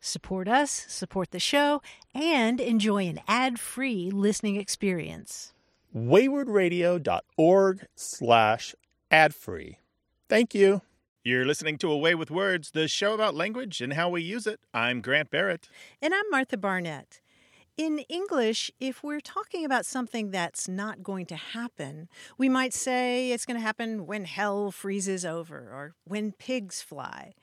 Support us, support the show, and enjoy an ad-free listening experience. waywordradio.org slash ad-free. Thank you. You're listening to A Way with Words, the show about language and how we use it. I'm Grant Barrett. And I'm Martha Barnette. In English, if we're talking about something that's not going to happen, we might say it's going to happen when hell freezes over or when pigs fly.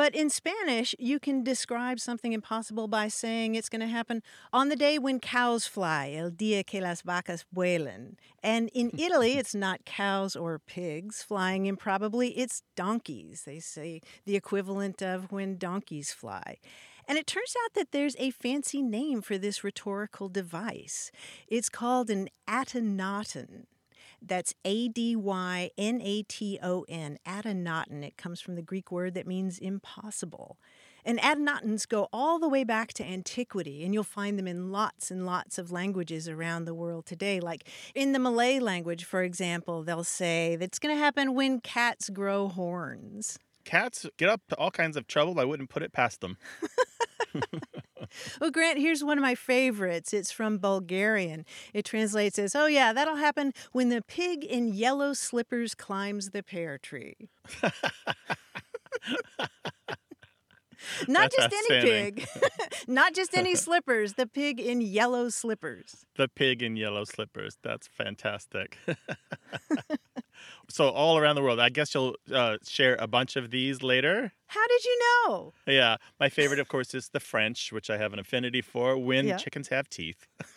But in Spanish, you can describe something impossible by saying it's going to happen on the day when cows fly, el día que las vacas vuelan. And in Italy, it's not cows or pigs flying improbably, it's donkeys. They say the equivalent of when donkeys fly. And it turns out that there's a fancy name for this rhetorical device. It's called an adynaton. That's A D Y N A T O N, Adynaton. It comes from the Greek word that means impossible. And adynatons go all the way back to antiquity, and you'll find them in lots and lots of languages around the world today. Like in the Malay language, for example, they'll say that's going to happen when cats grow horns. Cats get up to all kinds of trouble. I wouldn't put it past them. Well, Grant, here's one of my favorites. It's from Bulgarian. It translates as, Oh, yeah, that'll happen when the pig in yellow slippers climbs the pear tree. Not just any pig, not just any slippers, the pig in yellow slippers. The pig in yellow slippers. That's fantastic. so, all around the world, I guess you'll uh, share a bunch of these later. How did you know? Yeah. My favorite, of course, is the French, which I have an affinity for when Yeah. chickens have teeth.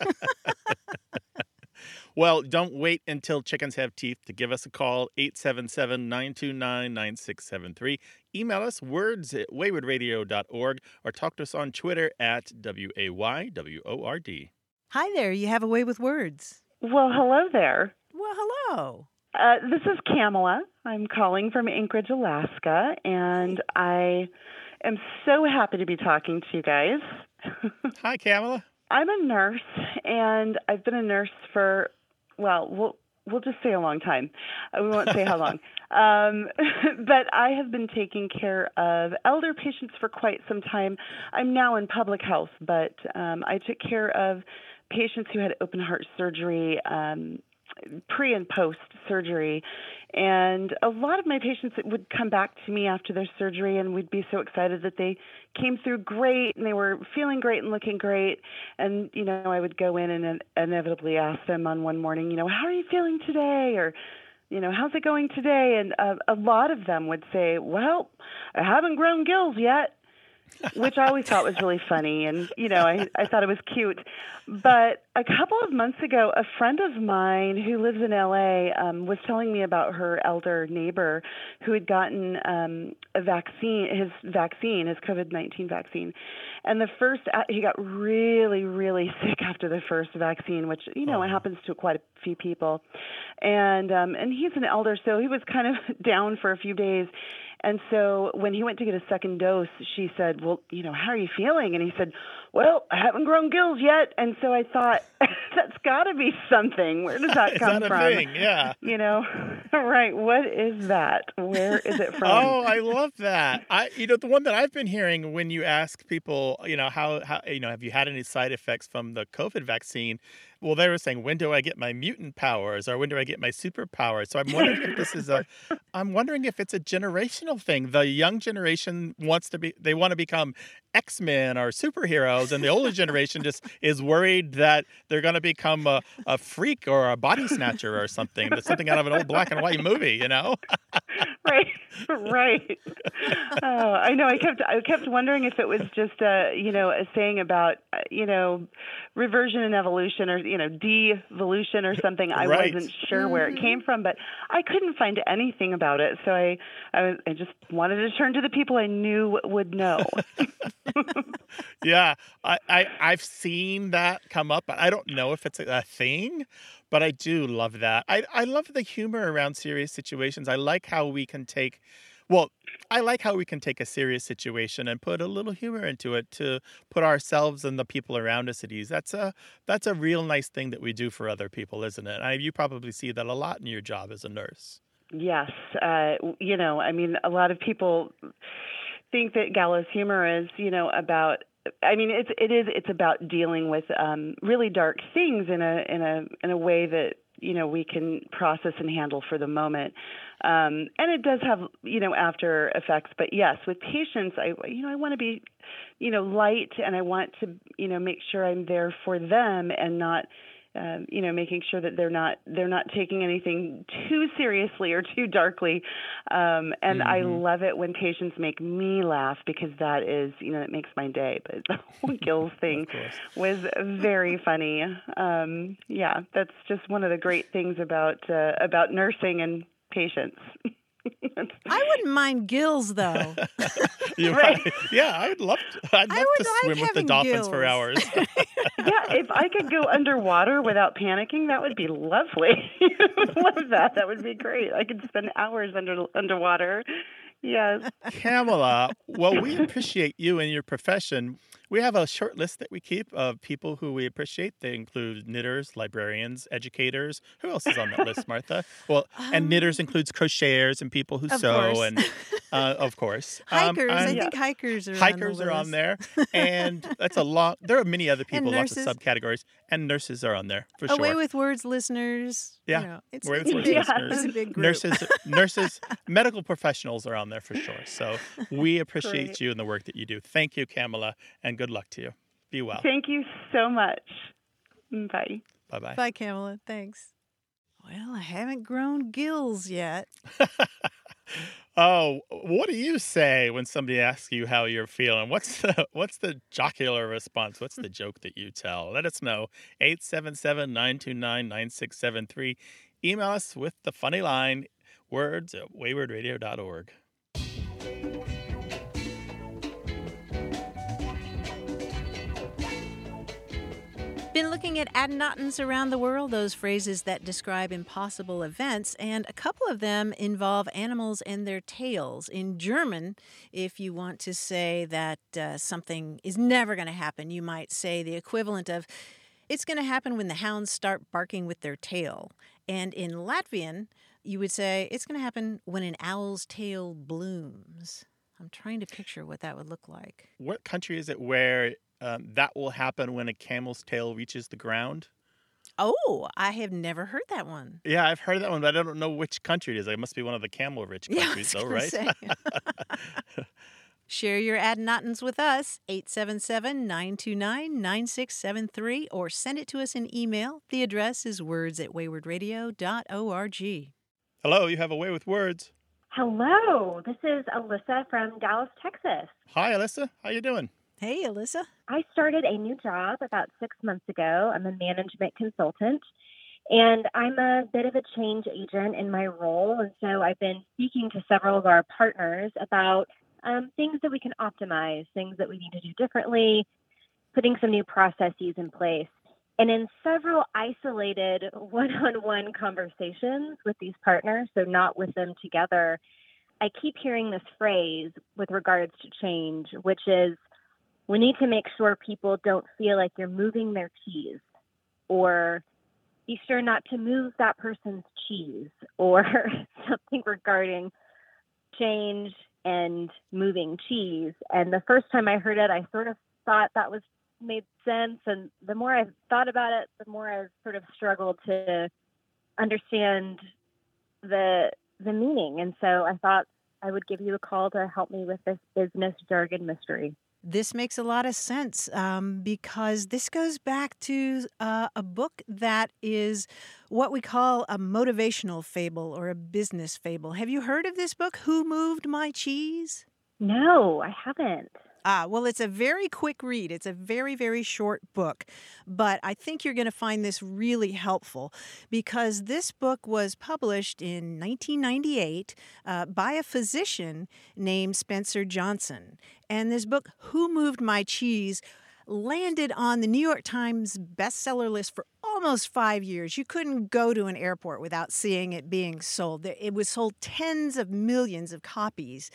well, don't wait until chickens have teeth to give us a call 877 929 9673. Email us words at waywordradio.org or talk to us on Twitter at W A Y W O R D. Hi there, you have a way with words. Well, hello there. Well, hello. Uh, this is Kamala. I'm calling from Anchorage, Alaska, and I am so happy to be talking to you guys. Hi, Kamala. I'm a nurse, and I've been a nurse for, well, we'll, we'll just say a long time. Uh, We won't say how long. Um, but I have been taking care of elder patients for quite some time. I'm now in public health, but um, I took care of patients who had open heart surgery. Um, pre and post surgery. And a lot of my patients would come back to me after their surgery, and we'd be so excited that they came through great and they were feeling great and looking great. And, you know, I would go in and inevitably ask them on one morning, you know, how are you feeling today? Or, you know, how's it going today? And uh, a lot of them would say, well, I haven't grown gills yet which I always thought was really funny, and you know, I I thought it was cute. But a couple of months ago, a friend of mine who lives in LA um, was telling me about her elder neighbor who had gotten um, a vaccine, his vaccine, his COVID nineteen vaccine, and the first uh, he got really really sick after the first vaccine, which you know Oh. it happens to quite a few people, and um, and he's an elder, so he was kind of down for a few days. And so when he went to get a second dose, she said, "Well, you know, how are you feeling?" And he said, "Well, I haven't grown gills yet." And so I thought, that's got to be something. Where does that come that a from? thing? Yeah. You know, right? What is that? Where is it from? Oh, I love that. I, you know, the one that I've been hearing when you ask people, you know, how, how, you know, have you had any side effects from the COVID vaccine? Well, they were saying, when do I get my mutant powers or when do I get my superpowers? So I'm wondering if this is a, I'm wondering if it's a generational thing. The young generation wants to be, they want to become X Men or superheroes, and the older generation just is worried that they're going to become a, a freak or a body snatcher or something. That's something out of an old black and white movie, you know? right, right. Oh, I know. I kept I kept wondering if it was just a you know a saying about uh, you know reversion and evolution or you know devolution or something. I Right. wasn't sure where it came from, but I couldn't find anything about it. So I I, was, I just wanted to turn to the people I knew would know. yeah, I, I I've seen that come up. I don't know if it's a, a thing, but I do love that. I I love the humor around serious situations. I like how we can take well, I like how we can take a serious situation and put a little humor into it to put ourselves and the people around us at ease. That's a that's a real nice thing that we do for other people, isn't it? I, you probably see that a lot in your job as a nurse. Yes, uh, you know, I mean, a lot of people think that gallows humor is, you know, about. I mean, it's it is it's about dealing with um, really dark things in a in a in a way that you know we can process and handle for the moment. Um, and it does have you know after effects, but yes, with patients, I you know I want to be you know light and I want to you know make sure I'm there for them and not um, you know, making sure that they're not they're not taking anything too seriously or too darkly. Um, and I Mhm. love it when patients make me laugh because that is, you know, it makes my day. But the whole Gills thing was very funny. Um, yeah, that's just one of the great things about uh, about nursing and patients. I wouldn't mind gills though. You Right. might- yeah, I would love to. I'd I love would to like swim with the having dolphins for hours. yeah, if I could go underwater without panicking, that would be lovely. love that. That would be great. I could spend hours under underwater. Yes. Kamala, well, we appreciate you and your profession. We have a short list that we keep of people who we appreciate. They include knitters, librarians, educators. Who else is on that list, Martha? Well, and knitters includes crocheters and people who Um, sew, course. and uh, of course, Um, hikers. I and think hikers are hikers on are on there, and that's a long. There are many other people, lots of subcategories, and nurses are on there for Away sure. Away with words, listeners. Yeah, You know, it's, Away with Words big, listeners. It's a big group. nurses nurses medical professionals are on there for sure so we appreciate Great. you and the work that you do thank you kamala and good luck to you be well Thank you so much. Bye. bye-bye Bye, Kamala. Thanks. Well, I haven't grown gills yet. oh what do you say when somebody asks you how you're feeling what's the what's the jocular response what's the joke that you tell let us know 877-929-9673 email us with the funny line words at waywordradio.org Been looking at adynatons around the world, those phrases that describe impossible events, and a couple of them involve animals and their tails. In German, if you want to say that uh, something is never going to happen, you might say the equivalent of, it's going to happen when the hounds start barking with their tail. And in Latvian, you would say, it's going to happen when an owl's tail blooms. Trying to picture what that would look like. what country is it where um, that will happen when a camel's tail reaches the ground Oh, I have never heard that one. Yeah, I've heard that one, but I don't know which country it is. It must be one of the camel-rich countries, was though, right? Share your adynatons with us, 877 929 9673, or send it to us in email. The address is words at waywordradio.org. Hello, you have a way with words. Hello, this is Alyssa from Dallas, Texas. Hi, Alyssa. How you doing? Hey, Alyssa. I started a new job about six months ago. I'm a management consultant, and I'm a bit of a change agent in my role. And so I've been speaking to several of our partners about um, things that we can optimize, things that we need to do differently, putting some new processes in place. And in several isolated one on one conversations with these partners, so not with them together, I keep hearing this phrase with regards to change, which is we need to make sure people don't feel like you're moving their cheese or be sure not to move that person's cheese or something regarding change and moving cheese. And the first time I heard it, I sort of thought that was made sense. And the more I've thought about it, the more I've sort of struggled to understand the the meaning. And so I thought I would give you a call to help me with this business jargon mystery. This makes a lot of sense um, because this goes back to uh, a book that is what we call a motivational fable or a business fable. Have you heard of this book, Who Moved My Cheese? No, I haven't. Ah, well, it's a very quick read. It's a very, very short book, but I think you're going to find this really helpful because this book was published in 1998 uh, by a physician named Spencer Johnson. And this book, Who Moved My Cheese, landed on the New York Times bestseller list for almost five years. You couldn't go to an airport without seeing it being sold. It was sold tens of millions of copies.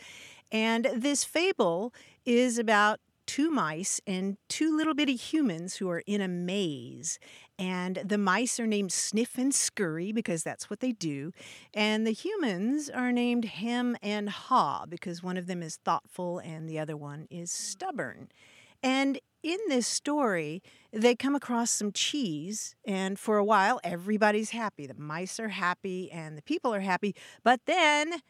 And this fable is about two mice and two little bitty humans who are in a maze. And the mice are named Sniff and Scurry because that's what they do. And the humans are named Hem and Haw because one of them is thoughtful and the other one is stubborn. And in this story, they come across some cheese, and for a while, everybody's happy. The mice are happy and the people are happy. But then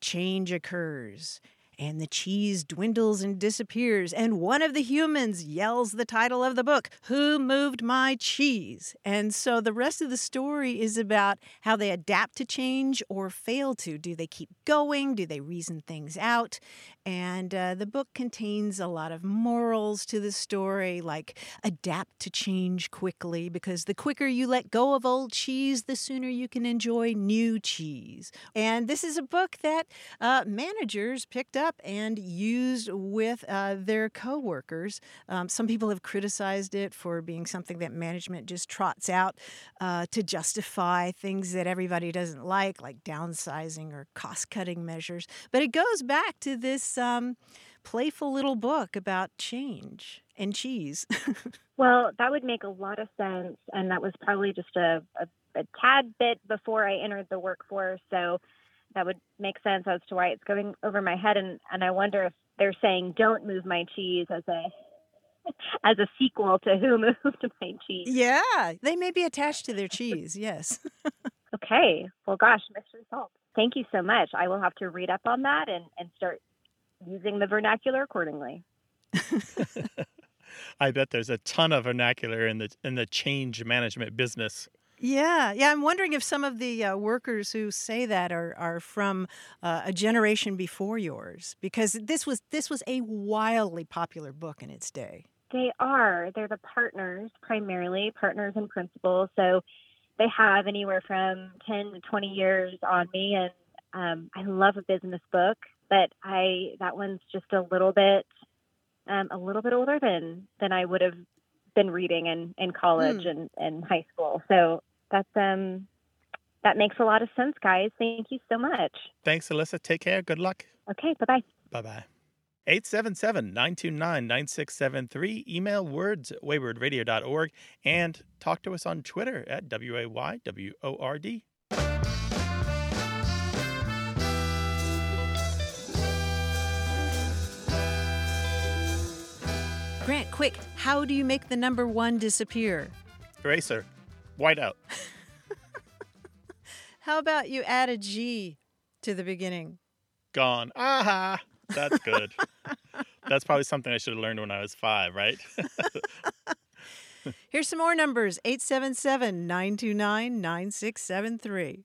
change occurs and the cheese dwindles and disappears, and one of the humans yells the title of the book, Who Moved My Cheese? And so the rest of the story is about how they adapt to change or fail to. Do they keep going? Do they reason things out? And uh, the book contains a lot of morals to the story, like adapt to change quickly, because the quicker you let go of old cheese, the sooner you can enjoy new cheese. And this is a book that uh, managers picked up and used with uh, their coworkers. Um, some people have criticized it for being something that management just trots out uh, to justify things that everybody doesn't like, like downsizing or cost cutting measures. But it goes back to this um, playful little book about change and cheese. well, that would make a lot of sense. And that was probably just a, a, a tad bit before I entered the workforce. So that would make sense as to why it's going over my head and and I wonder if they're saying don't move my cheese as a as a sequel to who moved my cheese. Yeah, they may be attached to their cheese. Yes. okay. Well, gosh, mystery solved. Thank you so much. I will have to read up on that and and start using the vernacular accordingly. I bet there's a ton of vernacular in the in the change management business. Yeah, yeah. I'm wondering if some of the uh, workers who say that are are from uh, a generation before yours, because this was this was a wildly popular book in its day. They are. They're the partners primarily, partners and principals. So they have anywhere from ten to twenty years on me, and um, I love a business book, but I that one's just a little bit um, a little bit older than than I would have been reading in, in college mm. and, and high school. So that's um that makes a lot of sense, guys. Thank you so much. Thanks, Alyssa. Take care. Good luck. Okay, bye bye. Bye bye. 877 929 9673. Email words at waywordradio.org and talk to us on Twitter at W A Y W O R D. Grant, quick, how do you make the number one disappear? Eraser. White out. how about you add a G to the beginning? Gone. Aha. That's good. That's probably something I should have learned when I was five, right? Here's some more numbers 877 929 9673.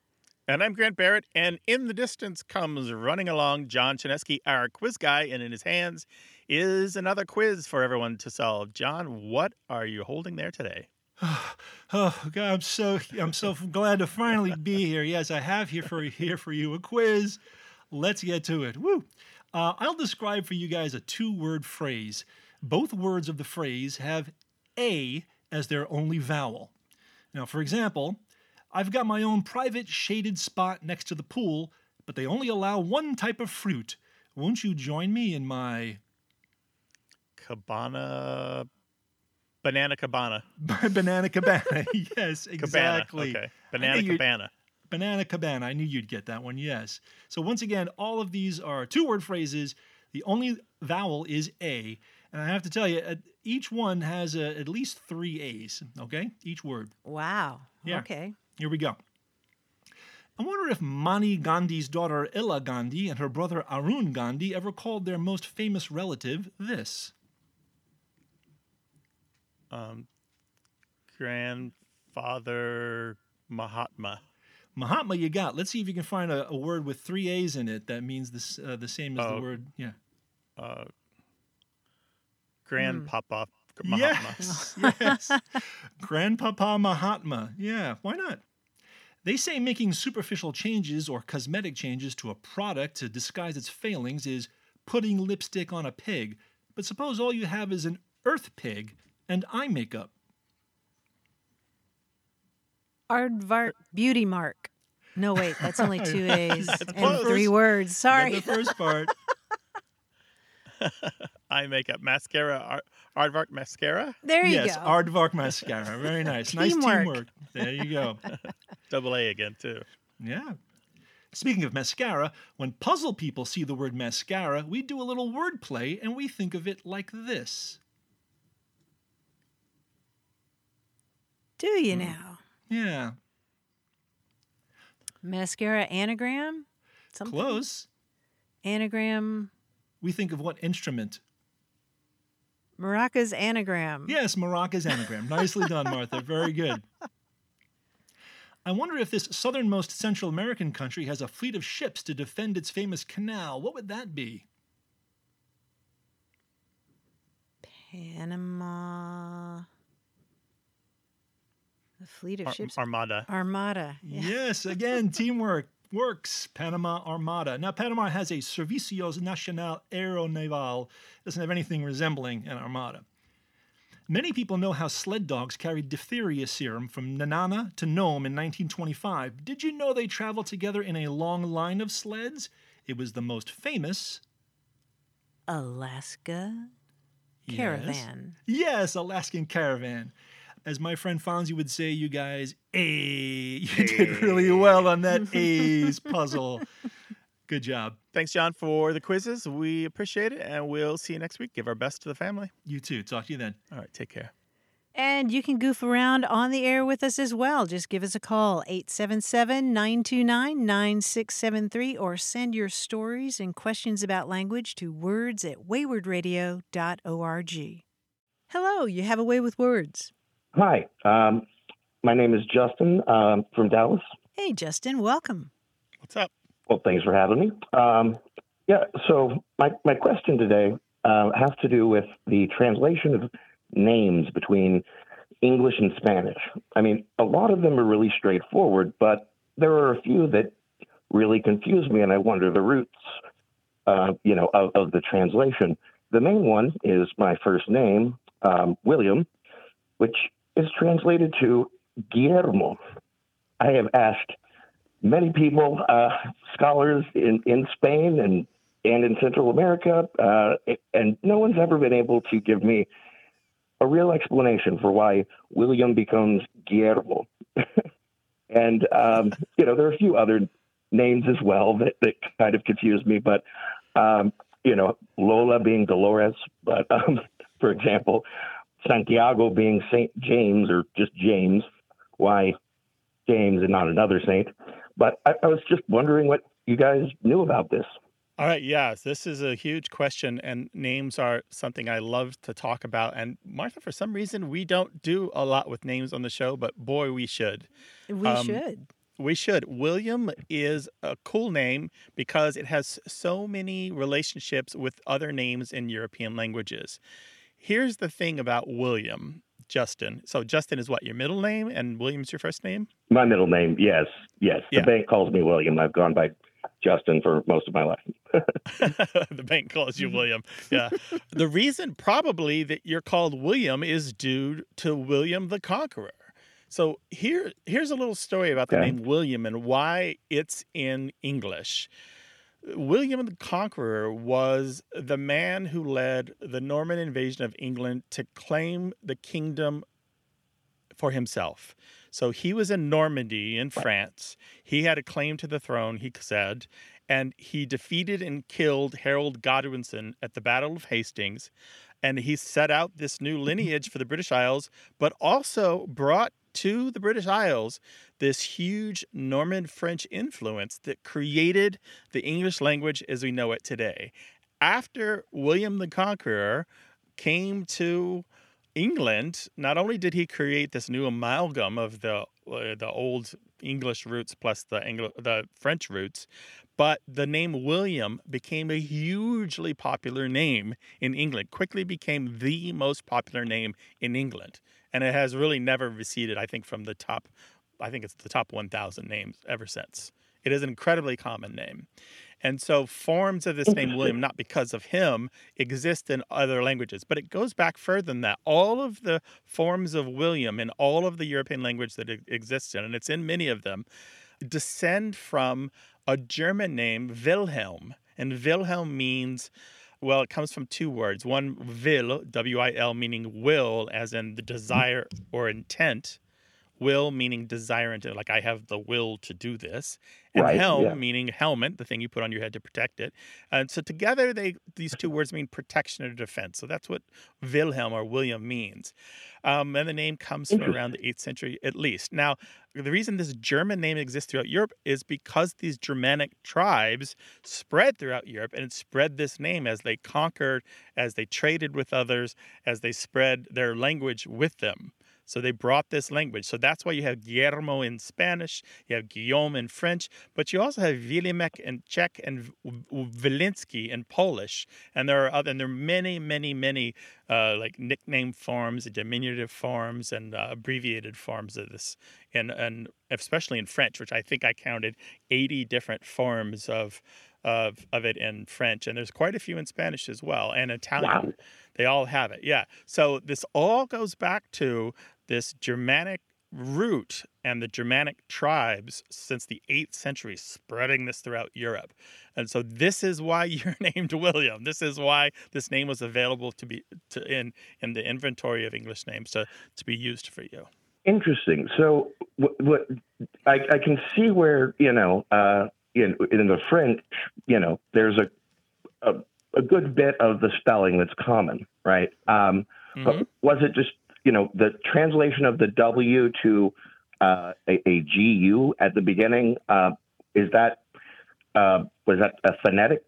And I'm Grant Barrett, and in the distance comes running along John Chaneski, our quiz guy, and in his hands is another quiz for everyone to solve. John, what are you holding there today? Oh God, I'm so I'm so glad to finally be here. Yes, I have here for here for you a quiz. Let's get to it. Woo! Uh, I'll describe for you guys a two-word phrase. Both words of the phrase have a as their only vowel. Now, for example, I've got my own private shaded spot next to the pool, but they only allow one type of fruit. Won't you join me in my Cabana. Banana Cabana. banana cabana? yes, Cabana. exactly. Okay. Banana think Cabana. Banana cabana. I knew you'd get that one. Yes. So once again, all of these are two-word phrases. The only vowel is a, and I have to tell you, uh, each one has uh, at least three a's. Okay, each word. Wow. Yeah. Okay. Here we go. I wonder if Mani Gandhi's daughter Ela Gandhi and her brother Arun Gandhi ever called their most famous relative this. Um, grandfather Mahatma. Mahatma, you got. Let's see if you can find a, a word with three a's in it that means this uh, the same as Oh. the word. Yeah. Uh, Grandpapa Mahatma. Yes, yes. Grandpapa Mahatma. Yeah, why not? They say making superficial changes or cosmetic changes to a product to disguise its failings is putting lipstick on a pig. But suppose all you have is an earth pig and eye makeup. Aardvark Beauty Mark. No, wait, that's only two A's and close. three words. Sorry. The first part. Eye makeup. Mascara. Ar- Aardvark mascara. There you yes, go. Yes, Aardvark mascara. Very nice. nice Teamwork. teamwork. There you go. Double A again, too. Yeah. Speaking of mascara, when puzzle people see the word mascara, we do a little wordplay and we think of it like this. Do you hmm. now? Yeah, Mascara anagram? Something? close. Anagram. We think of what instrument? Maracas anagram. Yes, maracas anagram. Nicely done, Martha. Very good. I wonder if this southernmost Central American country has a fleet of ships to defend its famous canal. What would that be? Panama. The fleet of Ar- ships. Armada. Armada. Yeah. Yes, again, teamwork works. Panama Armada. Now, Panama has a Servicios Nacional Aeronaval. Doesn't have anything resembling an armada. Many people know how sled dogs carried diphtheria serum from Nenana to Nome in 1925. Did you know they traveled together in a long line of sleds? It was the most famous Alaska Yes. caravan. Yes, Alaskan caravan. As my friend Fonzie would say, you guys, eh, A, you did eh. really well on that A's puzzle. Good job. Thanks, John, for the quizzes. We appreciate it, and we'll see you next week. Give our best to the family. You too. Talk to you then. All right, take care. And you can goof around on the air with us as well. Just give us a call, 877 929 9673, or send your stories and questions about language to words at waywordradio.org. Hello, you have a way with words. Hi, um, my name is Justin um, from Dallas. Hey, Justin, welcome. What's up? Well, thanks for having me. Um, yeah, so my, my question today uh, has to do with the translation of names between English and Spanish. I mean, a lot of them are really straightforward, but there are a few that really confuse me, and I wonder the roots, uh, you know, of, of the translation. The main one is my first name, um, William, which is translated to Guillermo. I have asked many people, uh, scholars in, in Spain and, and in Central America, uh, and no one's ever been able to give me a real explanation for why William becomes Guillermo. and, um, you know, there are a few other names as well that, that kind of confuse me, but, um, you know, Lola being Dolores, but, um, for example, Santiago being St. James or just James, why James and not another saint? But I, I was just wondering what you guys knew about this. All right, yes, this is a huge question, and names are something I love to talk about. And Martha, for some reason, we don't do a lot with names on the show, but boy, we should. We Um, should. We should. William is a cool name because it has so many relationships with other names in European languages. Here's the thing about William, Justin. So, Justin is what, your middle name and William's your first name? My middle name, yes, yes. The Yeah. bank calls me William. I've gone by Justin for most of my life. the bank calls you mm-hmm. William. Yeah. the reason probably that you're called William is due to William the Conqueror. So here here's a little story about the Okay. name William and why it's in English. William the Conqueror was the man who led the Norman invasion of England to claim the kingdom for himself. So he was in Normandy in France. He had a claim to the throne, he said, and he defeated and killed Harold Godwinson at the Battle of Hastings. And he set out this new mm-hmm. lineage for the British Isles, but also brought to the British Isles this huge Norman French influence that created the English language as we know it today. After William the Conqueror came to England, not only did he create this new amalgam of the uh, the old English roots plus the Anglo- the French roots, but the name William became a hugely popular name in England. Quickly became the most popular name in England, and it has really never receded. I think from the top, I think it's the top 1,000 names ever since. It is an incredibly common name. And so forms of this name William, not because of him, exist in other languages. But it goes back further than that. All of the forms of William in all of the European language that it exists in, and it's in many of them, descend from a German name, Wilhelm. And Wilhelm means, well, it comes from two words. One, will, W I L, meaning will, as in the mm-hmm. desire or intent. Will meaning desire and like I have the will to do this, and Right, helm yeah. meaning helmet, the thing you put on your head to protect it. And so together, they these two words mean protection or defense. So that's what Wilhelm or William means. Um, and the name comes from around the eighth century at least. Now, the reason this German name exists throughout Europe is because these Germanic tribes spread throughout Europe and it spread this name as they conquered, as they traded with others, as they spread their language with them. So they brought this language. So that's why you have Guillermo in Spanish, you have Guillaume in French, but you also have Wilemek in Czech and Wilinski in Polish. And there are other, and there are many, many, many uh, like nickname forms, diminutive forms, and uh, abbreviated forms of this, and and especially in French, which I think I counted 80 different forms of of of it in French, and there's quite a few in Spanish as well, and Italian. Wow. They all have it. Yeah. So this all goes back to this Germanic root and the Germanic tribes since the 8th century spreading this throughout Europe. And so this is why you're named William. This is why this name was available to be to in in the inventory of English names to to be used for you. Interesting. So, what, what I, I can see where you know, uh, in in the French, you know, there's a, a a good bit of the spelling that's common, right? Um, But Mhm. was it just you know the translation of the W to uh, a, a GU at the beginning? Uh, is that uh, was that a phonetic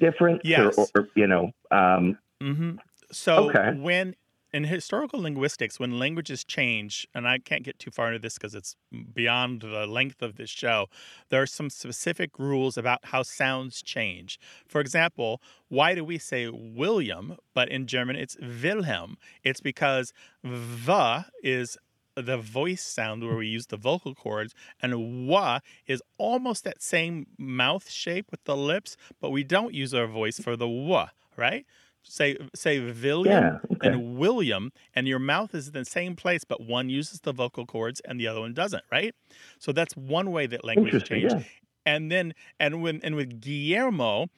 difference? Yes. Or, or you know, um, hmm So Okay. when in historical linguistics, when languages change, and I can't get too far into this because it's beyond the length of this show, there are some specific rules about how sounds change. For example, why do we say William, but in German it's Wilhelm? It's because the is the voice sound where we use the vocal cords, and wa is almost that same mouth shape with the lips, but we don't use our voice for the wa, right? Say say William Yeah, okay. and William, and your mouth is in the same place, but one uses the vocal cords and the other one doesn't, right? So that's one way that language interesting. change. Yeah. And then and when and with Guillermo,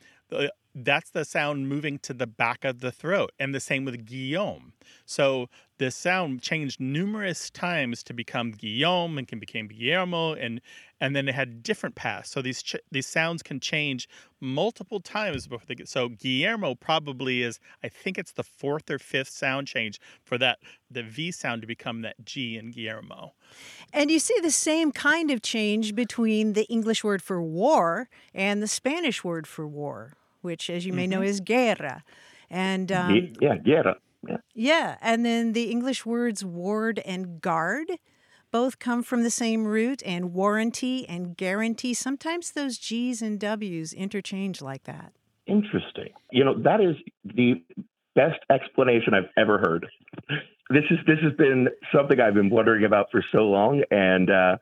that's the sound moving to the back of the throat, and the same with Guillaume. So the sound changed numerous times to become Guillaume and can become Guillermo, and and then it had different paths. So these ch- these sounds can change multiple times before they get. So Guillermo probably is, I think it's the fourth or fifth sound change for that the V sound to become that G in Guillermo. And you see the same kind of change between the English word for war and the Spanish word for war, which, as you may know, is guerra. And um, Ye- yeah, yeah, yeah. yeah, and then the English words ward and guard both come from the same root, and warranty and guarantee. Sometimes those G's and W's interchange like that. Interesting. You know, that is the best explanation I've ever heard. This is this has been something I've been wondering about for so long, and uh,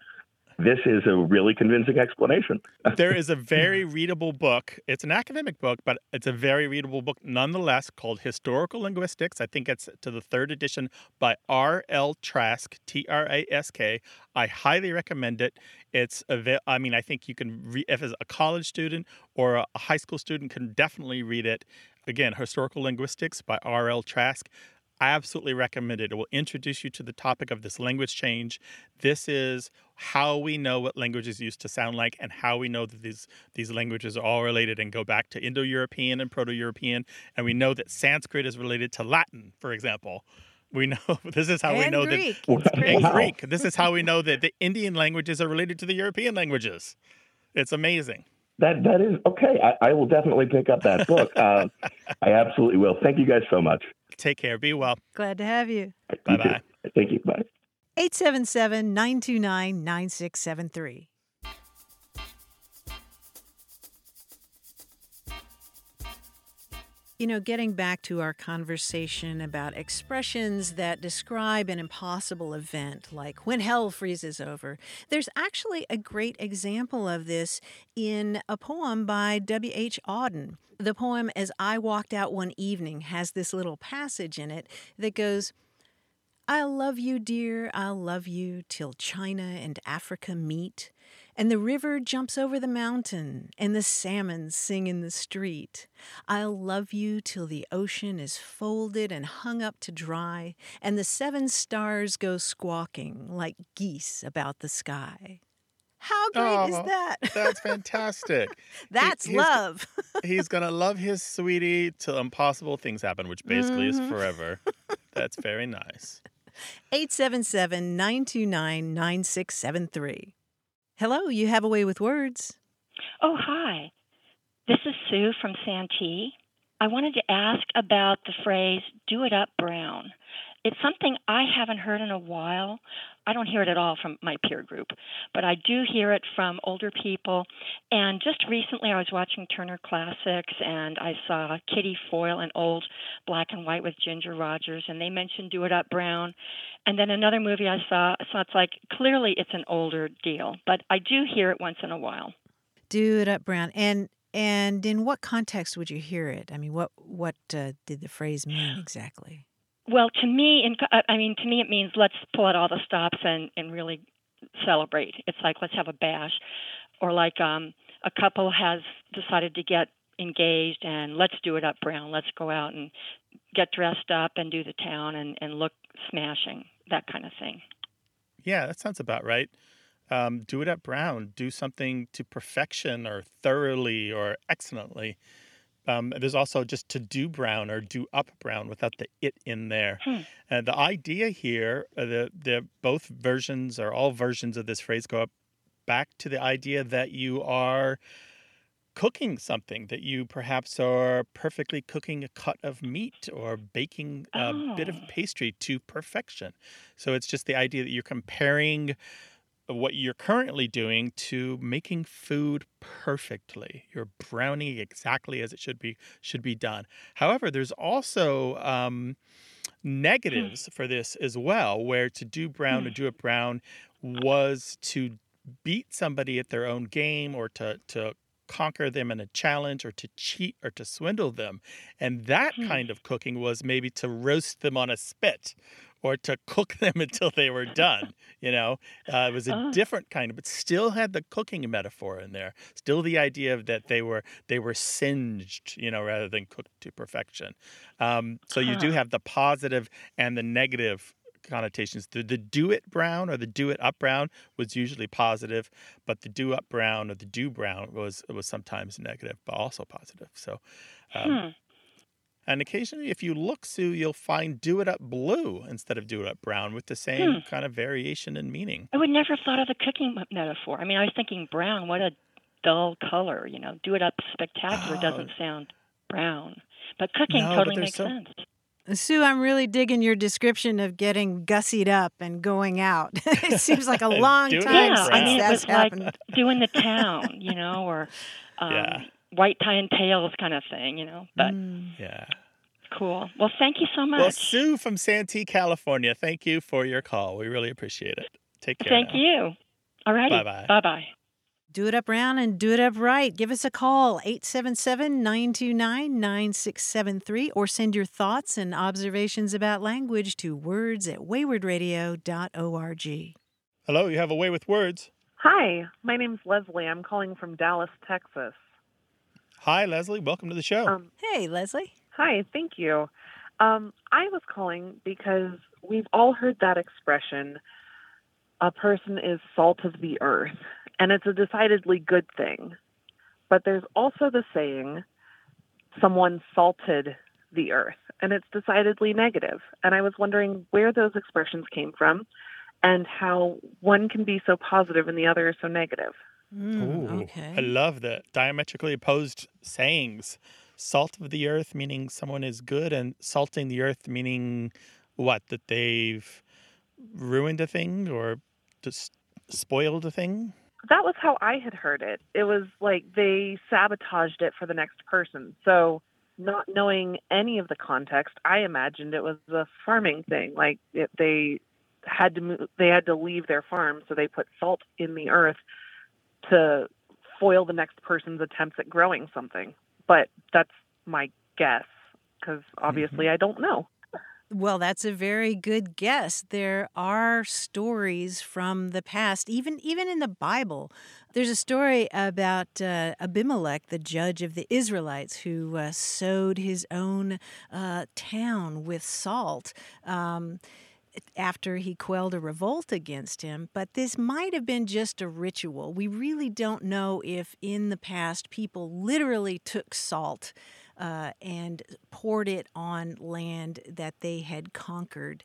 this is a really convincing explanation. there is a very readable book. It's an academic book, but it's a very readable book nonetheless called Historical Linguistics. I think it's to the third edition by R.L. Trask, T R A S K. I highly recommend it. It's a, I mean, I think you can, re- if as a college student or a high school student, can definitely read it. Again, Historical Linguistics by R.L. Trask. I absolutely recommend it. It will introduce you to the topic of this language change. This is how we know what languages used to sound like and how we know that these these languages are all related and go back to Indo-European and Proto-European. And we know that Sanskrit is related to Latin, for example. We know this is how and we know Greek. that and Wow. Greek. This is how we know that the Indian languages are related to the European languages. It's amazing. That that is okay. I, I will definitely pick up that book. Uh, I absolutely will. Thank you guys so much. Take care. Be well. Glad to have you. You Bye bye. Thank you. Bye. 877 929 9673. You know, getting back to our conversation about expressions that describe an impossible event, like when hell freezes over, there's actually a great example of this in a poem by W.H. Auden. The poem, As I Walked Out One Evening, has this little passage in it that goes, I'll love you, dear, I'll love you till China and Africa meet, and the river jumps over the mountain, and the salmon sing in the street. I'll love you till the ocean is folded and hung up to dry, and the seven stars go squawking like geese about the sky. How great is Oh, that? That's fantastic. That's he's- love. He's gonna love his sweetie till impossible things happen, which basically Mhm. is forever. That's very nice. 877 929 9673. Hello, you have a way with words. Oh, hi. This is Sue from Santee. I wanted to ask about the phrase do it up brown. It's something I haven't heard in a while. I don't hear it at all from my peer group, but I do hear it from older people. And just recently, I was watching Turner Classics and I saw Kitty Foyle in old black and white with Ginger Rogers, and they mentioned Do It Up Brown. And then another movie I saw, so it's like clearly it's an older deal, but I do hear it once in a while. Do it up, Brown. And and in what context would you hear it? I mean, what what uh, did the phrase mean exactly? Well, to me, in, I mean, to me, it means let's pull out all the stops and and really celebrate. It's like let's have a bash, or like um, a couple has decided to get engaged and let's do it up brown. Let's go out and get dressed up and do the town and and look smashing. That kind of thing. Yeah, that sounds about right. Um, do it up brown. Do something to perfection or thoroughly or excellently. Um, there's also just to do brown or do up brown without the it in there. Hmm. And the idea here, uh, the the both versions or all versions of this phrase go up back to the idea that you are cooking something that you perhaps are perfectly cooking a cut of meat or baking a bit of Oh. pastry to perfection. So it's just the idea that you're comparing what you're currently doing to making food perfectly. You're browning exactly as it should be should be done. However, there's also um, negatives for this as well, where to do brown or do it brown was to beat somebody at their own game or to to conquer them in a challenge or to cheat or to swindle them. And that Hmm. kind of cooking was maybe to roast them on a spit or to cook them until they were done. You know, uh, it was a Oh. different kind of, but still had the cooking metaphor in there. Still the idea of that they were they were singed, you know, rather than cooked to perfection. Um, so you do have the positive and the negative connotations. The, the do it brown or the do it up brown was usually positive, but the do up brown or the do brown was was sometimes negative, but also positive. So, um, Hmm. And occasionally, if you look, Sue, you'll find do it up blue instead of do it up brown with the same Hmm. kind of variation in meaning. I would never have thought of the cooking metaphor. I mean, I was thinking brown. What a dull color, you know. Do it up spectacular Oh. doesn't sound brown, but cooking No, totally there's makes so- sense. Sue, I'm really digging your description of getting gussied up and going out. it seems like a long time yeah, since I mean, it that's was like happened. doing the town, you know, or um, Yeah. White tie and tails kind of thing, you know. But Mm. Yeah. cool. Well, thank you so much. Well, Sue from Santee, California, thank you for your call. We really appreciate it. Take care. thank now. you. All right. Bye-bye. Bye bye. Do it up round and do it up right. Give us a call, 877 929 9673, or send your thoughts and observations about language to words at waywordradio.org. Hello, you have a way with words. Hi, my name's Leslie. I'm calling from Dallas, Texas. Hi, Leslie. Welcome to the show. Um, Hey, Leslie. hi, thank you. Um, I was calling because we've all heard that expression a person is salt of the earth, and it's a decidedly good thing. But there's also the saying, someone salted the earth, and it's decidedly negative. And I was wondering where those expressions came from and how one can be so positive and the other is so negative. Mm, Ooh, okay. I love the diametrically opposed sayings. Salt of the earth meaning someone is good, and salting the earth meaning what? That they've ruined a thing or just spoiled a thing? that was how I had heard it. It was like they sabotaged it for the next person. So, not knowing any of the context, I imagined it was a farming thing. Like it, they had to move, they had to leave their farm, so they put salt in the earth to foil the next person's attempts at growing something. But that's my guess because obviously I don't know. Well, that's a very good guess. There are stories from the past, even even in the Bible. There's a story about uh, Abimelech, the judge of the Israelites, who uh, sowed his own uh, town with salt. Um, after he quelled a revolt against him, but this might have been just a ritual. We really don't know if in the past people literally took salt uh, and poured it on land that they had conquered.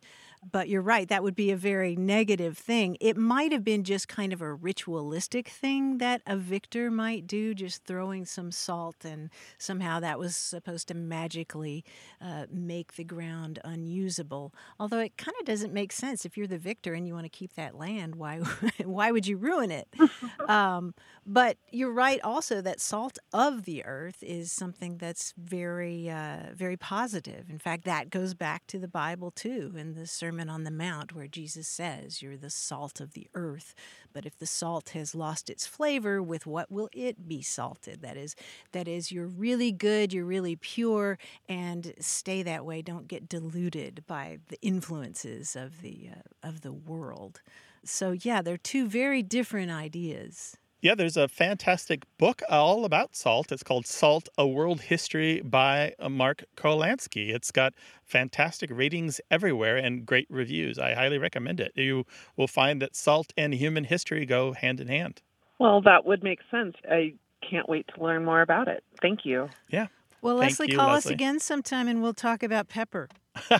But you're right, that would be a very negative thing. It might have been just kind of a ritualistic thing that a victor might do, just throwing some salt, and somehow that was supposed to magically uh, make the ground unusable. Although it kind of doesn't make sense if you're the victor and you want to keep that land, why, why would you ruin it? um, but you're right also that salt of the earth is something that's very, uh, very positive. In fact, that goes back to the Bible too, in the Sermon on the Mount, where Jesus says, You're the salt of the earth. But if the salt has lost its flavor, with what will it be salted? That is, that is, you're really good, you're really pure, and stay that way. Don't get diluted by the influences of the uh, of the world. So yeah, they're two very different ideas. Yeah, there's a fantastic book all about salt. It's called Salt: A World History by uh, Mark Kurlansky. It's got fantastic ratings everywhere and great reviews. I highly recommend it. You will find that salt and human history go hand in hand. Well, that would make sense. I can't wait to learn more about it. Thank you. Yeah. Well, Thank Leslie, you, call us again sometime and we'll talk about pepper.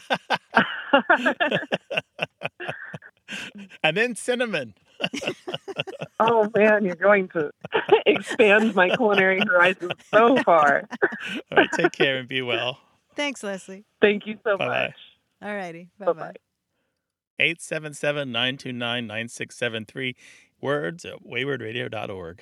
And then cinnamon. oh man, you're going to expand my culinary horizons so far. All right, take care and be well. Thanks, Leslie. Thank you so Bye-bye. much. All righty. Bye Bye bye. bye. 877 929 9673. Words at waywordradio.org.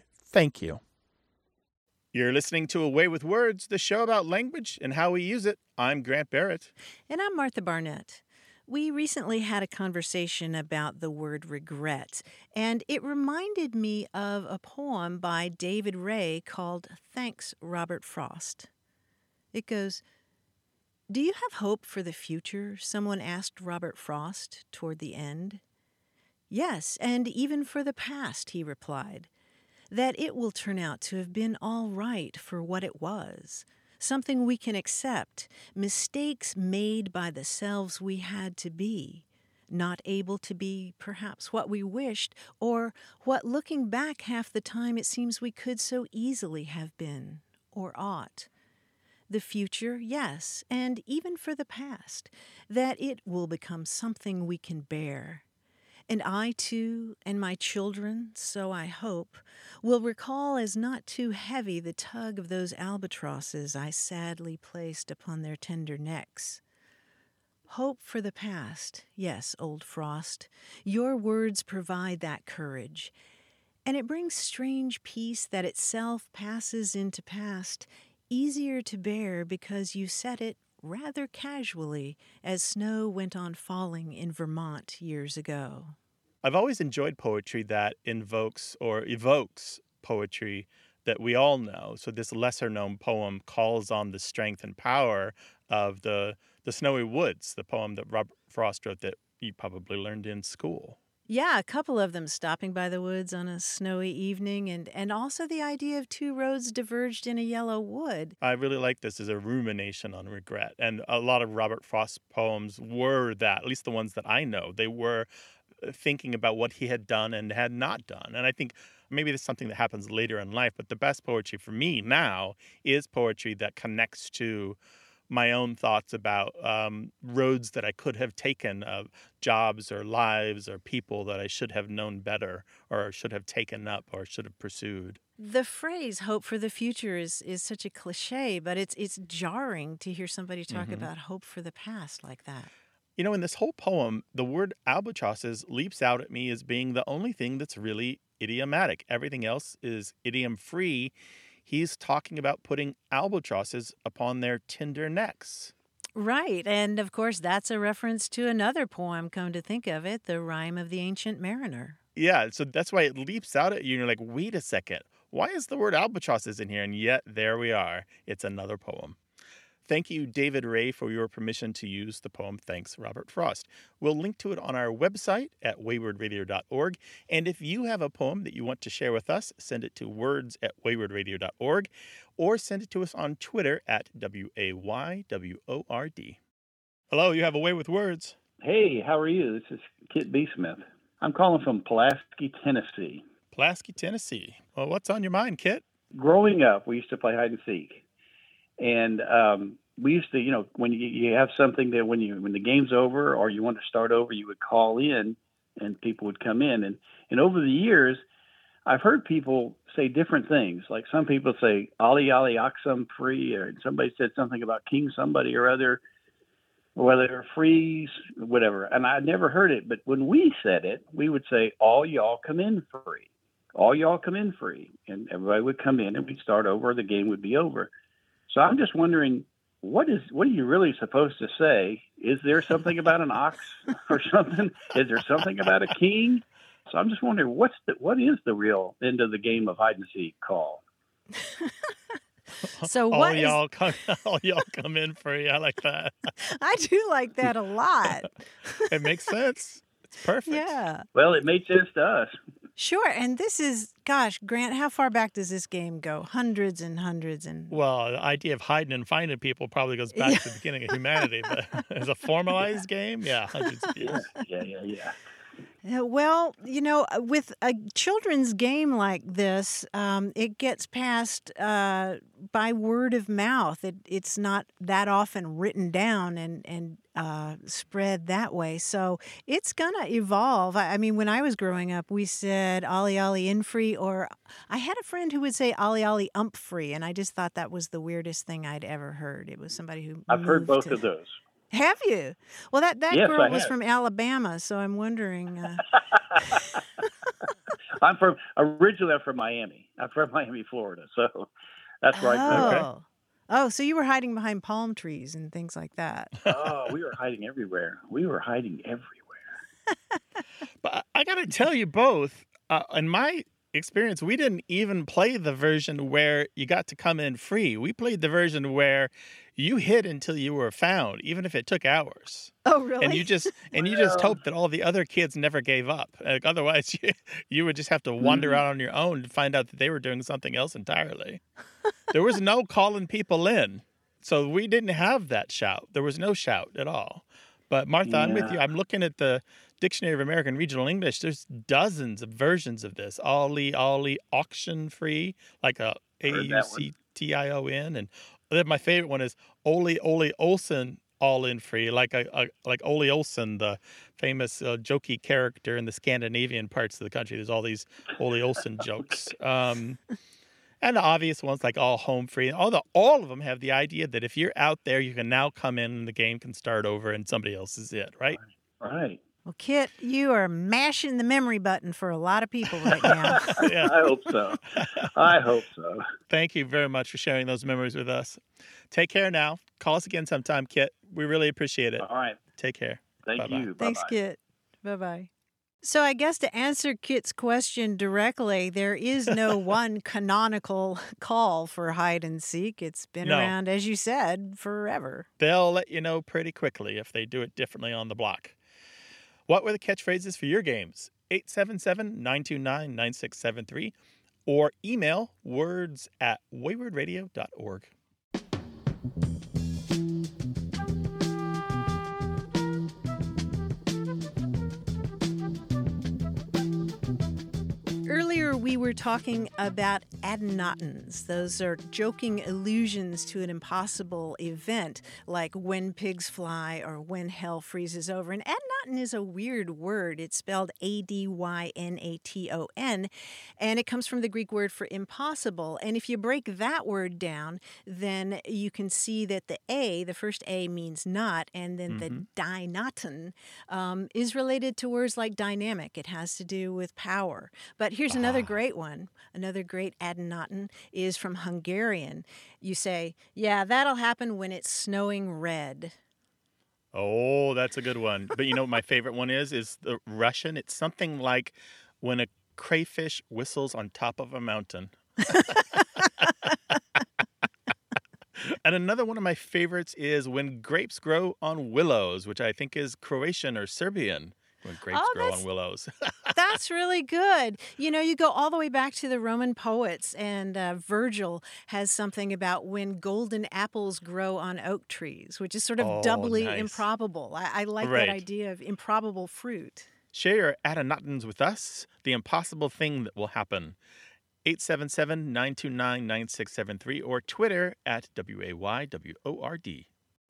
Thank you. You're listening to A Way with Words, the show about language and how we use it. I'm Grant Barrett. And I'm Martha Barnette. We recently had a conversation about the word regret, and it reminded me of a poem by David Ray called Thanks, Robert Frost. It goes, Do you have hope for the future? Someone asked Robert Frost toward the end. Yes, and even for the past, he replied that it will turn out to have been all right for what it was, something we can accept, mistakes made by the selves we had to be, not able to be perhaps what we wished, or what looking back half the time it seems we could so easily have been, or ought. The future, yes, and even for the past, that it will become something we can bear and I too, and my children, so I hope, will recall as not too heavy the tug of those albatrosses I sadly placed upon their tender necks. Hope for the past, yes, old Frost, your words provide that courage, and it brings strange peace that itself passes into past, easier to bear because you said it rather casually as snow went on falling in Vermont years ago. I've always enjoyed poetry that invokes or evokes poetry that we all know. So this lesser known poem calls on the strength and power of the the snowy woods, the poem that Robert Frost wrote that you probably learned in school. Yeah, a couple of them stopping by the woods on a snowy evening and and also the idea of two roads diverged in a yellow wood. I really like this as a rumination on regret. And a lot of Robert Frost poems were that, at least the ones that I know. They were thinking about what he had done and had not done. And I think maybe it's something that happens later in life, but the best poetry for me now is poetry that connects to my own thoughts about um, roads that I could have taken, of jobs or lives or people that I should have known better or should have taken up or should have pursued. The phrase "hope for the future" is is such a cliche, but it's it's jarring to hear somebody talk Mhm. about hope for the past like that. You know, in this whole poem, the word albatrosses leaps out at me as being the only thing that's really idiomatic. Everything else is idiom free. He's talking about putting albatrosses upon their tender necks. Right, and of course that's a reference to another poem. Come to think of it, the rhyme of the ancient mariner. Yeah, so that's why it leaps out at you, and you're like, wait a second, why is the word albatrosses in here? And yet, there we are. It's another poem. Thank you, David Ray, for your permission to use the poem Thanks, Robert Frost. We'll link to it on our website at waywordradio.org. And if you have a poem that you want to share with us, send it to words at waywordradio.org or send it to us on Twitter at W A Y W O R D. Hello, you have a way with words. Hey, how are you? This is Kit B. Smith. I'm calling from Pulaski, Tennessee. Pulaski, Tennessee. Well, what's on your mind, Kit? Growing up, we used to play hide and seek, and um, we used to, you know, when you, you have something that when you when the game's over or you want to start over, you would call in, and people would come in, and and over the years, I've heard people say different things. Like some people say "Ali Ali Oxum free," or somebody said something about King somebody or other whether freeze, whatever. And I never heard it, but when we said it, we would say, "All y'all come in free, all y'all come in free," and everybody would come in, and we'd start over. The game would be over. So I'm just wondering, what is what are you really supposed to say? Is there something about an ox or something? Is there something about a king? So I'm just wondering, what's the what is the real end of the game of hide and seek call? So all what is- y'all come, all y'all come in free. I like that. I do like that a lot. it makes sense. It's perfect. Yeah. Well, it made sense to us. Sure, and this is gosh, Grant, how far back does this game go? Hundreds and hundreds and Well, the idea of hiding and finding people probably goes back to the beginning of humanity, but as a formalized game, yeah, hundreds of years. Yeah, yeah, yeah. Uh, Well, you know, uh, with a children's game like this, um, it gets passed uh, by word of mouth. It, it's not that often written down and and uh, spread that way. So it's gonna evolve. I, I mean, when I was growing up, we said "Ollie Ollie in free," or I had a friend who would say "Ollie Ollie ump free," and I just thought that was the weirdest thing I'd ever heard. It was somebody who I've heard both to- of those. Have you? Well, that that Yes, girl I was have. from Alabama, so I'm wondering. Uh, I'm from originally I'm from Miami. I'm from Miami, Florida. So that's where I grew up. Oh. So you were hiding behind palm trees and things like that. Oh, we were hiding everywhere. We were hiding everywhere. But I- I got to tell you both, uh, in my experience, we didn't even play the version where you got to come in free. We played the version where you hid until you were found, even if it took hours. Oh, really? And you just and you just hoped that all the other kids never gave up. Like, otherwise, you, you would just have to wander Mhm. out on your own to find out that they were doing something else entirely. There was no calling people in, so we didn't have that shout. There was no shout at all. But Martha, I'm with you. I'm looking at the Dictionary of American Regional English. There's dozens of versions of this. Ollie, Ollie, auction free, like a A U C T I O N, and then my favorite one is Ole Ole Olson, all in free, like a, a like Ole Olson, the famous uh, jokey character in the Scandinavian parts of the country. There's all these Ole Olson jokes. Um, and the obvious ones like all home free. All the all of them have the idea that if you're out there, you can now come in and the game can start over and somebody else is it, right? Right. Well, Kit, you are mashing the memory button for a lot of people right now. Yeah. I hope so. I hope so. Thank you very much for sharing those memories with us. Take care now. Call us again sometime, Kit. We really appreciate it. All right. Take care. Thank Bye-bye. you. Thanks, Bye-bye. Kit. Bye bye. So, I guess to answer Kit's question directly, there is no one canonical call for hide and seek. It's been No. around, as you said, forever. They'll let you know pretty quickly if they do it differently on the block. What were the catchphrases for your games? 877 929 9673 or email words at waywordradio.org. we were talking about adynatons. Those are joking allusions to an impossible event, like when pigs fly or when hell freezes over. And adynaton is a weird word. It's spelled A D Y N A T O N, and it comes from the Greek word for impossible. And if you break that word down, then you can see that the A, the first A, means not, and then the dynoton um, is related to words like dynamic. It has to do with power. But here's another great one. Another great adynaton is from Hungarian. You say, yeah, that'll happen when it's snowing red. Oh, that's a good one. But you know what my favorite one is? Is the Russian. It's something like when a crayfish whistles on top of a mountain. and another one of my favorites is when grapes grow on willows, which I think is Croatian or Serbian. When grapes Oh, grow on willows. That's really good. You know, you go all the way back to the Roman poets, and uh, Virgil has something about when golden apples grow on oak trees, which is sort of Oh, doubly nice. improbable. I, I like Right. that idea of improbable fruit. Share your adynatons with us, the impossible thing that will happen. 877 929 9673 or Twitter at WAYWORD.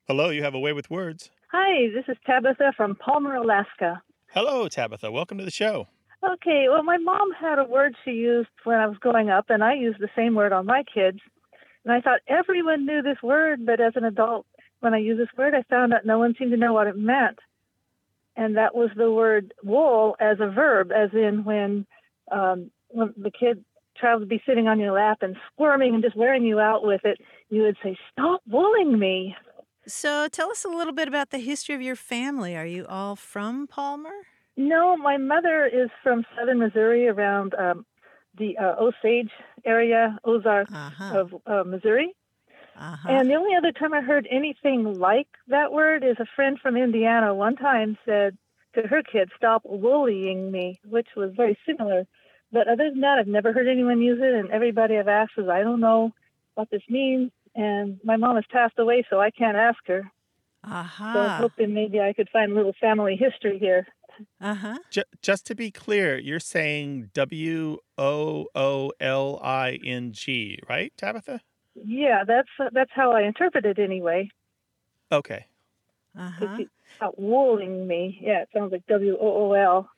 Hello, you have a way with words. Hi, this is Tabitha from Palmer, Alaska. Hello, Tabitha. Welcome to the show. Okay, well, my mom had a word she used when I was growing up, and I used the same word on my kids. And I thought everyone knew this word, but as an adult, when I used this word, I found out no one seemed to know what it meant. And that was the word wool as a verb, as in when, um, when the kid child would be sitting on your lap and squirming and just wearing you out with it, you would say, Stop wooling me. So tell us a little bit about the history of your family. Are you all from Palmer? No, my mother is from southern Missouri, around um, the uh, Osage area, Ozark Uh-huh. of uh, Missouri. Uh-huh. And the only other time I heard anything like that word is a friend from Indiana one time said to her kid, "Stop bullying me," which was very similar. But other than that, I've never heard anyone use it, and everybody I've asked says, "I don't know what this means." And my mom has passed away, so I can't ask her. uh-huh. So I'm hoping maybe I could find a little family history here. Uh-huh. J- just to be clear, you're saying W O O L I N G, right, Tabitha? Yeah, that's that's how I interpret it anyway. Okay. Uh-huh. Stop wooling me. Yeah, it sounds like W O O L.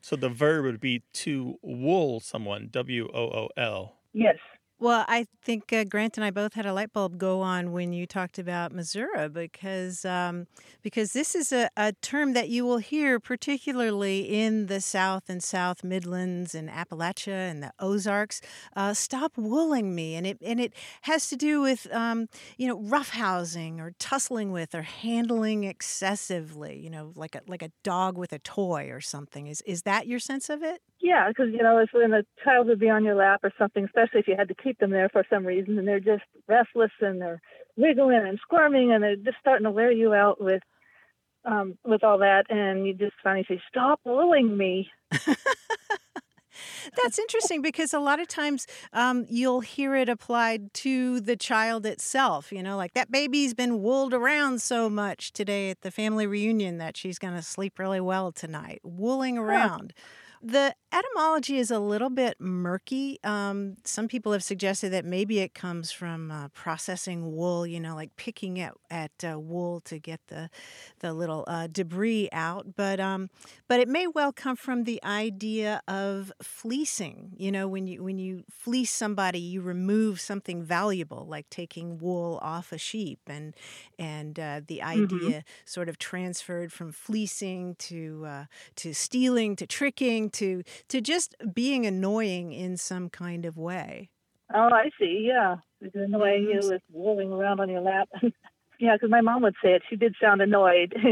So the verb would be to wool someone, W O O L. Yes. Well, I think uh, Grant and I both had a light bulb go on when you talked about Missouri because um, because this is a, a term that you will hear particularly in the South and South Midlands and Appalachia and the Ozarks. Uh, stop wooling me, and it and it has to do with um, you know roughhousing or tussling with or handling excessively. You know, like a like a dog with a toy or something. Is is that your sense of it? Yeah, because you know, if when a child would be on your lap or something, especially if you had to keep them there for some reason, and they're just restless and they're wiggling and squirming, and they're just starting to wear you out with, um, with all that, and you just finally say, "Stop bullying me." That's interesting because a lot of times um, you'll hear it applied to the child itself. You know, like that baby's been wooled around so much today at the family reunion that she's going to sleep really well tonight. Wooling around. The etymology is a little bit murky. Um, some people have suggested that maybe it comes from uh, processing wool, you know, like picking at, at uh, wool to get the the little uh, debris out. But um, but it may well come from the idea of fleecing. You know, when you when you fleece somebody, you remove something valuable, like taking wool off a sheep, and and uh, the idea sort of transferred from fleecing to uh, to stealing to tricking to to just being annoying in some kind of way. Oh, I see. Yeah, because annoying mm-hmm. you with rolling around on your lap. yeah, because my mom would say it. She did sound annoyed.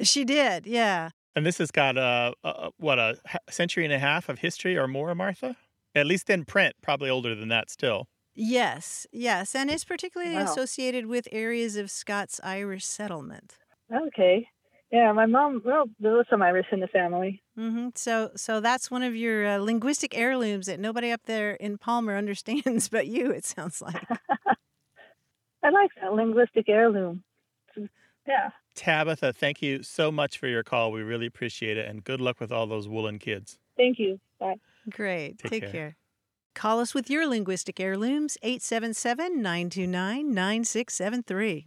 She did, yeah. And this has got uh, uh, a, a what a century and a half of history or more, Martha. At least in print, probably older than that still. Yes, yes, and it's particularly Wow. associated with areas of Scots Irish settlement. okay. Yeah, my mom. Well, there was some Irish in the family. Hmm So, so that's one of your uh, linguistic heirlooms that nobody up there in Palmer understands, but you. It sounds like. I like that linguistic heirloom. Yeah. Tabitha, thank you so much for your call. We really appreciate it, and good luck with all those woolen kids. Thank you. Bye. Great. Take Take, care. care. Call us with your linguistic heirlooms 877 929 9673.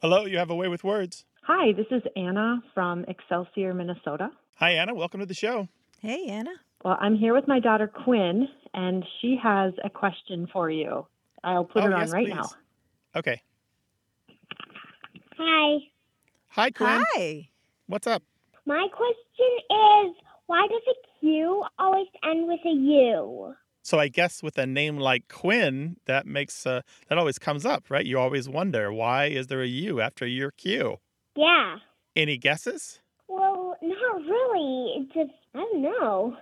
Hello, you have a way with words. Hi, this is Anna from Excelsior, Minnesota. Hi, Anna. Welcome to the show. Hey, Anna. Well, I'm here with my daughter Quinn, and she has a question for you. I'll put Oh, her yes, on right please. now. Okay. Hi. Hi, Quinn. Hi. What's up? My question is why does a Q always end with a U? So I guess with a name like Quinn, that makes uh, that always comes up, right? You always wonder why is there a U after your Q? Yeah. Any guesses? Not really. It's just, I don't know.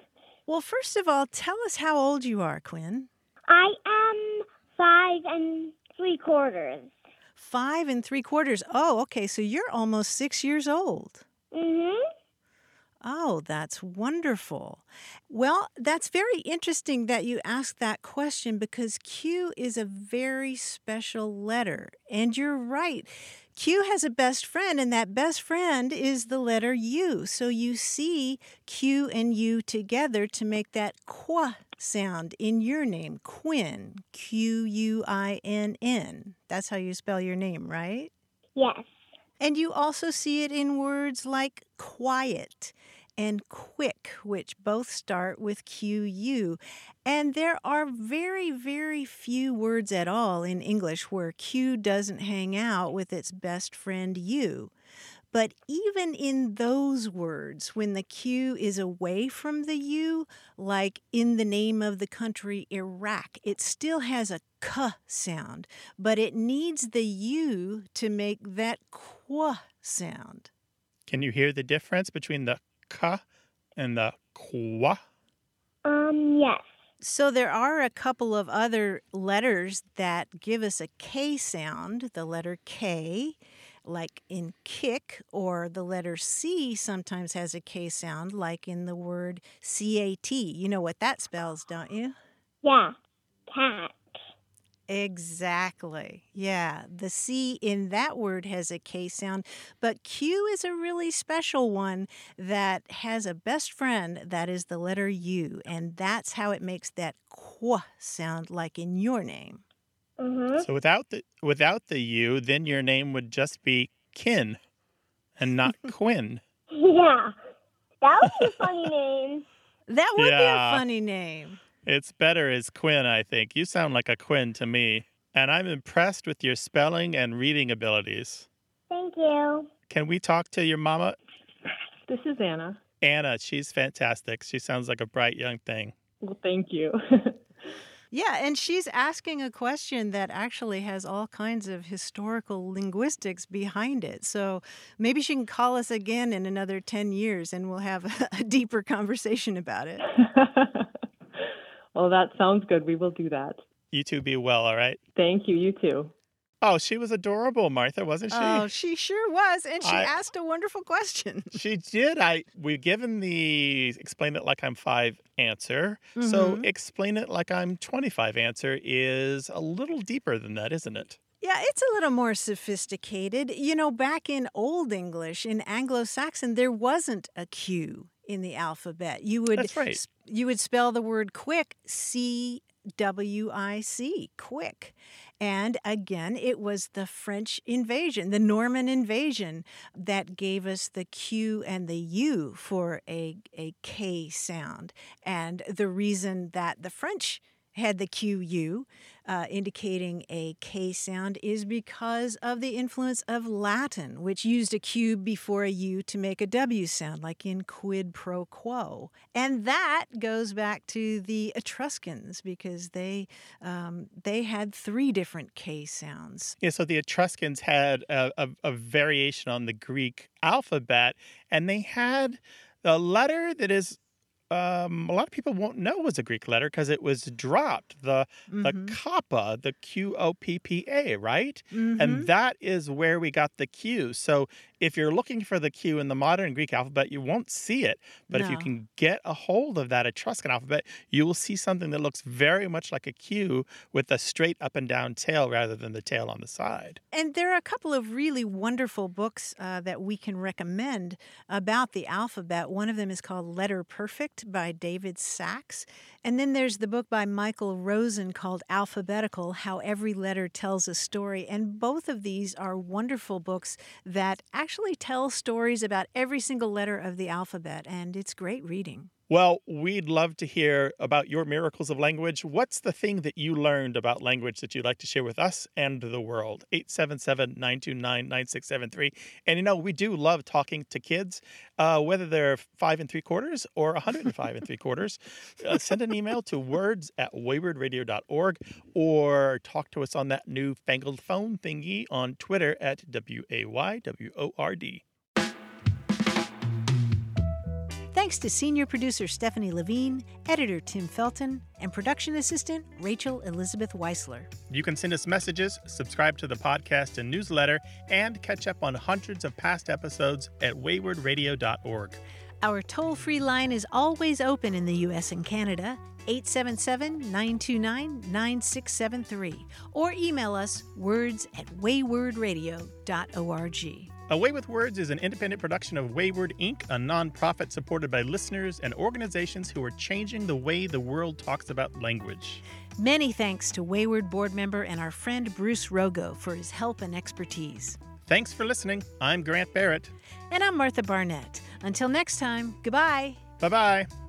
Well, first of all, tell us how old you are, Quinn. I am five and three quarters. Five and three quarters. Oh, okay. So you're almost six years old. Mm hmm. Oh, that's wonderful. Well, that's very interesting that you asked that question because Q is a very special letter. And you're right. Q has a best friend, and that best friend is the letter U. So you see Q and U together to make that qu sound in your name, Quinn. Q U I N N. That's how you spell your name, right? Yes. And you also see it in words like quiet and quick, which both start with QU. And there are very, very few words at all in English where Q doesn't hang out with its best friend U. But even in those words, when the Q is away from the U, like in the name of the country Iraq, it still has a K sound, but it needs the U to make that Qu sound. Can you hear the difference between the K and the Qua? Um, yes. So there are a couple of other letters that give us a K sound, the letter K, like in kick, or the letter C sometimes has a K sound, like in the word CAT. You know what that spells, don't you? Yeah. Cat. Exactly. Yeah. The C in that word has a K sound, but Q is a really special one that has a best friend that is the letter U, and that's how it makes that qu sound like in your name. Mm-hmm. So without the without the U, then your name would just be Kin and not Quinn. Yeah. That would be a funny name. That would Yeah. be a funny name. It's better as Quinn, I think. You sound like a Quinn to me. And I'm impressed with your spelling and reading abilities. Thank you. Can we talk to your mama? This is Anna. Anna, she's fantastic. She sounds like a bright young thing. Well, thank you. Yeah, and she's asking a question that actually has all kinds of historical linguistics behind it. So maybe she can call us again in another 10 years and we'll have a deeper conversation about it. well, that sounds good. We will do that. You two be well, all right? Thank you. You too. Oh, she was adorable, Martha, wasn't she? Oh, she sure was. And she I- asked a wonderful question. She did. I we've given the explain it like I'm five answer. So Mhm. explain it like I'm 25 answer is a little deeper than that, isn't it? Yeah, it's a little more sophisticated. You know, back in Old English, in Anglo Saxon, there wasn't a Q in the alphabet. You would That's right. you would spell the word quick C W I C, quick. And again, it was the French invasion, the Norman invasion, that gave us the Q and the U for a, a K sound. And the reason that the French had the QU, uh, indicating a K sound, is because of the influence of Latin, which used a Q before a U to make a W sound, like in quid pro quo. And that goes back to the Etruscans because they um, they had three different K sounds. Yeah, so the Etruscans had a, a, a variation on the Greek alphabet, and they had a letter that is um, a lot of people won't know was a Greek letter because it was dropped. The the Mhm. koppa, the Q O P P A, right? Mhm. And that is where we got the Q. So if you're looking for the Q in the modern Greek alphabet, you won't see it. But if you can get a hold of that Etruscan alphabet, you will see something that looks very much like a Q with a straight up and down tail rather than the tail on the side. And there are a couple of really wonderful books uh, that we can recommend about the alphabet. One of them is called Letter Perfect by David Sacks. And then there's the book by Michael Rosen called Alphabetical How Every Letter Tells a Story. And both of these are wonderful books that actually tell stories about every single letter of the alphabet. And it's great reading. Well, we'd love to hear about your miracles of language. What's the thing that you learned about language that you'd like to share with us and the world? 877 929 9673. And you know, we do love talking to kids, uh, whether they're five and three quarters or 105 and three quarters. Uh, send an email to words at waywordradio.org or talk to us on that newfangled phone thingy on Twitter at W A Y W O R D. Thanks to senior producer Stephanie Levine, editor Tim Felten, and production assistant Rachel Elizabeth Weissler. You can send us messages, subscribe to the podcast and newsletter, and catch up on hundreds of past episodes at waywordradio.org. Our toll free line is always open in the US and Canada, 877 929 9673, or email us words at waywordradio.org. A Way with Words is an independent production of Wayword Inc., a nonprofit supported by listeners and organizations who are changing the way the world talks about language. Many thanks to Wayword board member and our friend Bruce Rogow for his help and expertise. Thanks for listening. I'm Grant Barrett. And I'm Martha Barnette. Until next time, goodbye. Bye bye.